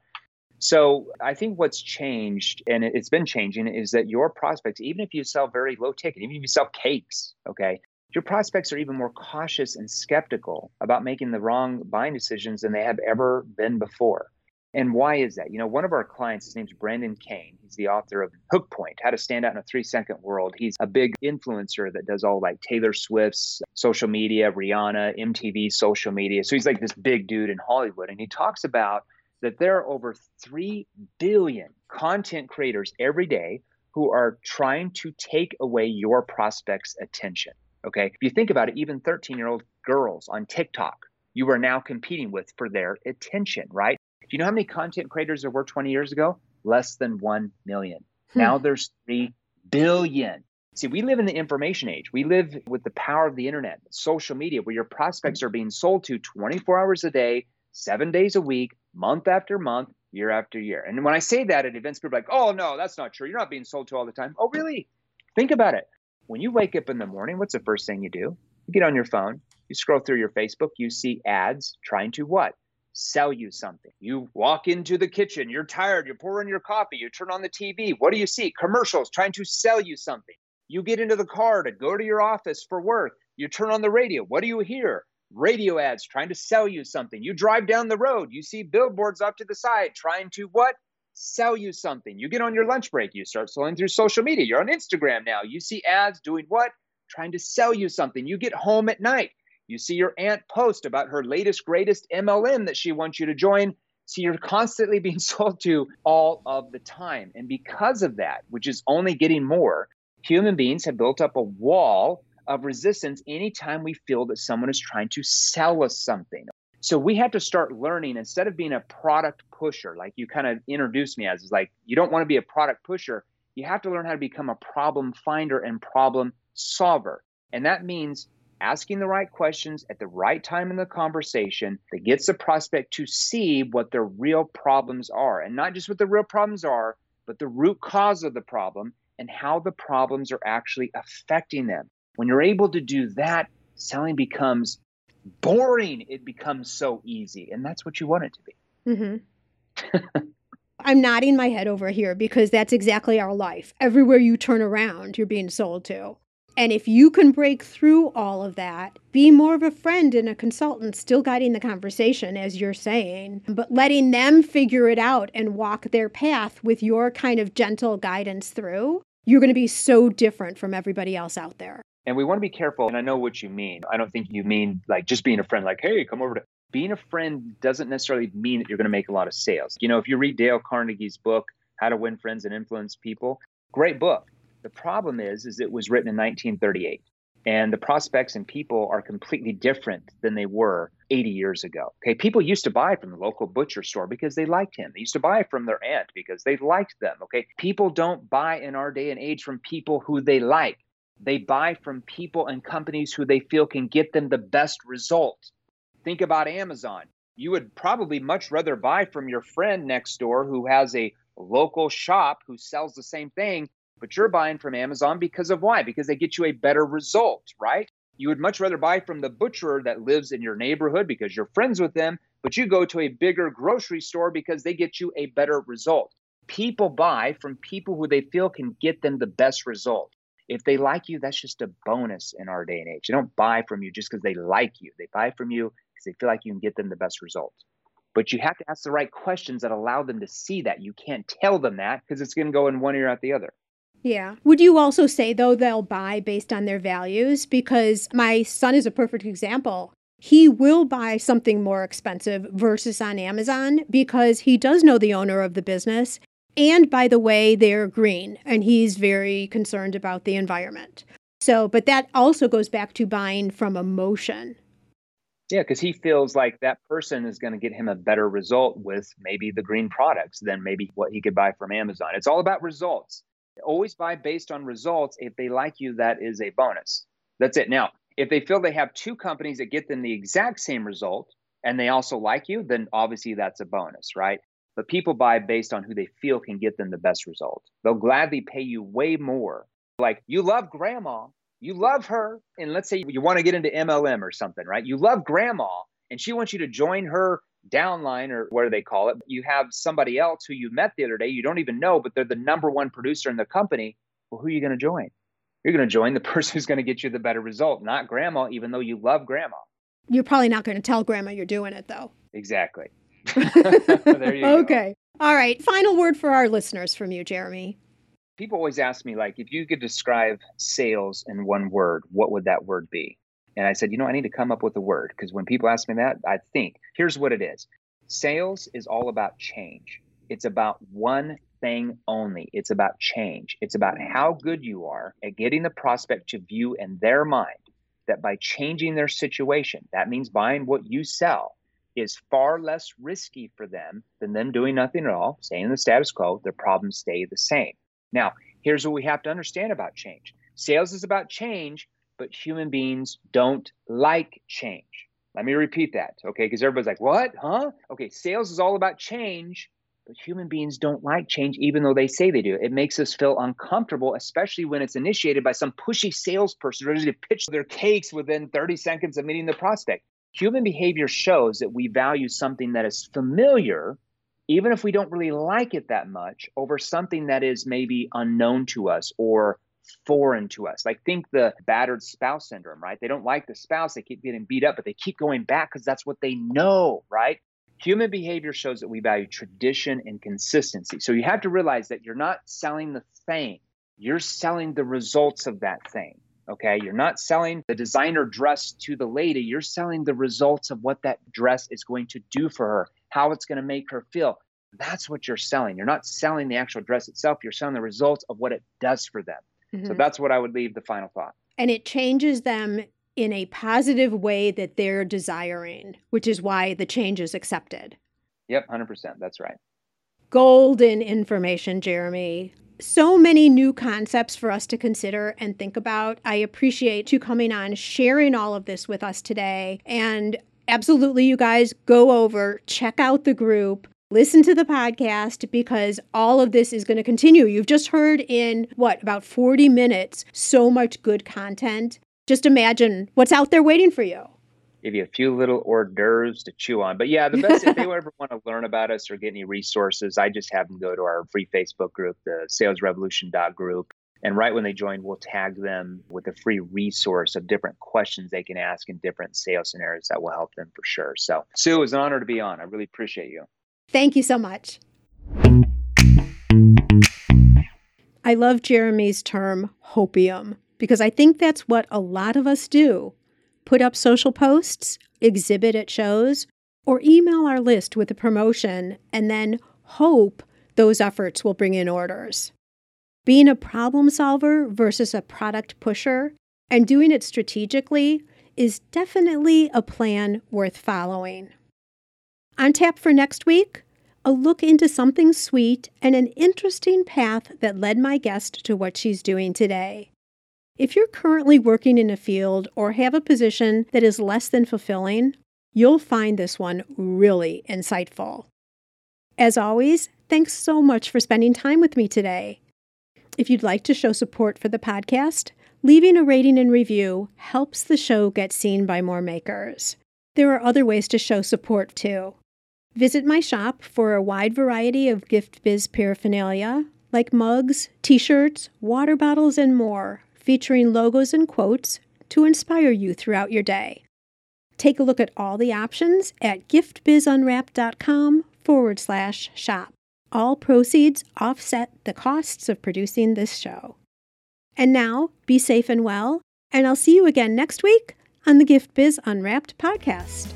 So I think what's changed, and it's been changing, is that your prospects, even if you sell very low ticket, even if you sell cakes, okay, your prospects are even more cautious and skeptical about making the wrong buying decisions than they have ever been before. And why is that? You know, one of our clients, his name's Brendan Kane. He's the author of Hook Point, How to Stand Out in a Three Second World. He's a big influencer that does all like Taylor Swift's social media, Rihanna, MTV social media. So he's like this big dude in Hollywood. And he talks about that there are over 3 billion content creators every day who are trying to take away your prospects' attention. Okay. If you think about it, even 13 year old girls on TikTok, you are now competing with for their attention, right? Do you know how many content creators there were 20 years ago? Less than 1 million. Hmm. Now there's 3 billion. See, we live in the information age. We live with the power of the internet, social media, where your prospects are being sold to 24 hours a day, seven days a week, month after month, year after year. And when I say that at events, people are like, oh, no, that's not true. You're not being sold to all the time. Oh, really? Think about it when you wake up in the morning, what's the first thing you do? You get on your phone, you scroll through your Facebook, you see ads trying to what? sell you something. You walk into the kitchen, you're tired, you're pouring your coffee, you turn on the TV. What do you see? Commercials trying to sell you something. You get into the car to go to your office for work. You turn on the radio. What do you hear? Radio ads trying to sell you something. You drive down the road, you see billboards off to the side trying to what? Sell you something. You get on your lunch break, you start scrolling through social media. You're on Instagram now. You see ads doing what? Trying to sell you something. You get home at night you see your aunt post about her latest, greatest MLM that she wants you to join. So you're constantly being sold to all of the time. And because of that, which is only getting more, human beings have built up a wall of resistance anytime we feel that someone is trying to sell us something. So we have to start learning instead of being a product pusher, like you kind of introduced me as, is like you don't want to be a product pusher. You have to learn how to become a problem finder and problem solver. And that means asking the right questions at the right time in the conversation that gets the prospect to see what their real problems are and not just what the real problems are but the root cause of the problem and how the problems are actually affecting them when you're able to do that selling becomes boring it becomes so easy and that's what you want it to be mm-hmm. I'm nodding my head over here because that's exactly our life. Everywhere you turn around, you're being sold to. And if you can break through all of that, be more of a friend and a consultant, still guiding the conversation, as you're saying, but letting them figure it out and walk their path with your kind of gentle guidance through, you're going to be so different from everybody else out there. And we want to be careful. And I know what you mean. I don't think you mean like just being a friend, like, hey, come over to. Being a friend doesn't necessarily mean that you're going to make a lot of sales. You know, if you read Dale Carnegie's book, How to Win Friends and Influence People, great book the problem is, is it was written in 1938, and the prospects and people are completely different than they were 80 years ago. Okay, people used to buy from the local butcher store because they liked him. They used to buy from their aunt because they liked them. Okay, people don't buy in our day and age from people who they like. They buy from people and companies who they feel can get them the best result. Think about Amazon. You would probably much rather buy from your friend next door who has a local shop who sells the same thing but you're buying from Amazon because of why? Because they get you a better result, right? You would much rather buy from the butcher that lives in your neighborhood because you're friends with them, but you go to a bigger grocery store because they get you a better result. People buy from people who they feel can get them the best result. If they like you, that's just a bonus in our day and age. They don't buy from you just because they like you. They buy from you because they feel like you can get them the best result. But you have to ask the right questions that allow them to see that. You can't tell them that because it's going to go in one ear out the other. Yeah. Would you also say, though, they'll buy based on their values? Because my son is a perfect example. He will buy something more expensive versus on Amazon because he does know the owner of the business. And by the way, they're green and he's very concerned about the environment. So, but that also goes back to buying from emotion. Yeah, because he feels like that person is going to get him a better result with maybe the green products than maybe what he could buy from Amazon. It's all about results always buy based on results. If they like you, that is a bonus. That's it. Now, if they feel they have two companies that get them the exact same result and they also like you, then obviously that's a bonus, right? But people buy based on who they feel can get them the best result. They'll gladly pay you way more. Like you love grandma, you love her, and let's say you want to get into MLM or something, right? You love grandma and she wants you to join her downline or what do they call it? You have somebody else who you met the other day, you don't even know, but they're the number one producer in the company. Well, who are you going to join? You're going to join the person who's going to get you the better result, not grandma, even though you love grandma. You're probably not going to tell grandma you're doing it, though. Exactly. There you go. Okay. All right. Final word for our listeners from you, Jeremy. People always ask me, like, if you could describe sales in one word, what would that word be? And I said, you know, I need to come up with a word because when people ask me that, I think here's what it is sales is all about change. It's about one thing only. It's about change. It's about how good you are at getting the prospect to view in their mind that by changing their situation, that means buying what you sell, is far less risky for them than them doing nothing at all, staying in the status quo. Their problems stay the same. Now, here's what we have to understand about change sales is about change, but human beings don't like change. Let me repeat that, okay? Because everybody's like, what? Huh? Okay, sales is all about change, but human beings don't like change, even though they say they do. It makes us feel uncomfortable, especially when it's initiated by some pushy salesperson ready to pitch their cakes within 30 seconds of meeting the prospect. Human behavior shows that we value something that is familiar, even if we don't really like it that much, over something that is maybe unknown to us or foreign to us. Like think the battered spouse syndrome, right? They don't like the spouse, they keep getting beat up, but they keep going back because that's what they know, right? Human behavior shows that we value tradition and consistency. So you have to realize that you're not selling the thing, you're selling the results of that thing. Okay. You're not selling the designer dress to the lady, you're selling the results of what that dress is going to do for her, how it's going to make her feel. That's what you're selling. You're not selling the actual dress itself, you're selling the results of what it does for them. Mm-hmm. So that's what I would leave the final thought. And it changes them in a positive way that they're desiring, which is why the change is accepted. Yep, 100%. That's right. Golden information, Jeremy. So many new concepts for us to consider and think about. I appreciate you coming on, sharing all of this with us today. And absolutely, you guys go over, check out the group, listen to the podcast because all of this is going to continue. You've just heard in what, about 40 minutes, so much good content. Just imagine what's out there waiting for you. Give you a few little hors d'oeuvres to chew on. But yeah, the best, if they ever want to learn about us or get any resources, I just have them go to our free Facebook group, the Sales Revolution group. And right when they join, we'll tag them with a free resource of different questions they can ask in different sales scenarios that will help them for sure. So, Sue, it was an honor to be on. I really appreciate you. Thank you so much. I love Jeremy's term, hopium, because I think that's what a lot of us do put up social posts, exhibit at shows, or email our list with a promotion and then hope those efforts will bring in orders. Being a problem solver versus a product pusher and doing it strategically is definitely a plan worth following. On tap for next week, a look into something sweet and an interesting path that led my guest to what she's doing today. If you're currently working in a field or have a position that is less than fulfilling, you'll find this one really insightful. As always, thanks so much for spending time with me today. If you'd like to show support for the podcast, leaving a rating and review helps the show get seen by more makers. There are other ways to show support too. Visit my shop for a wide variety of gift biz paraphernalia like mugs, t shirts, water bottles, and more, featuring logos and quotes to inspire you throughout your day. Take a look at all the options at giftbizunwrapped.com forward slash shop. All proceeds offset the costs of producing this show. And now, be safe and well, and I'll see you again next week on the Gift Biz Unwrapped podcast.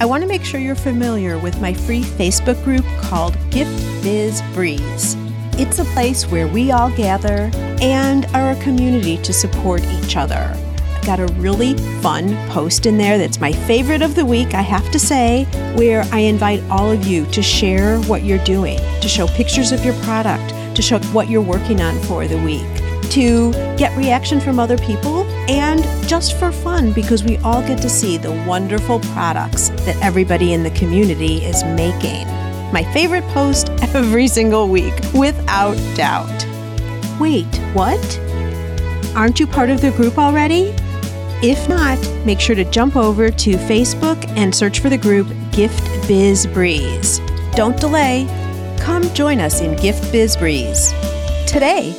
I want to make sure you're familiar with my free Facebook group called Gift Biz Breeze. It's a place where we all gather and are a community to support each other. I've got a really fun post in there that's my favorite of the week, I have to say, where I invite all of you to share what you're doing, to show pictures of your product, to show what you're working on for the week to get reaction from other people and just for fun because we all get to see the wonderful products that everybody in the community is making. My favorite post every single week, without doubt. Wait, what? Aren't you part of the group already? If not, make sure to jump over to Facebook and search for the group Gift Biz Breeze. Don't delay. Come join us in Gift Biz Breeze. Today,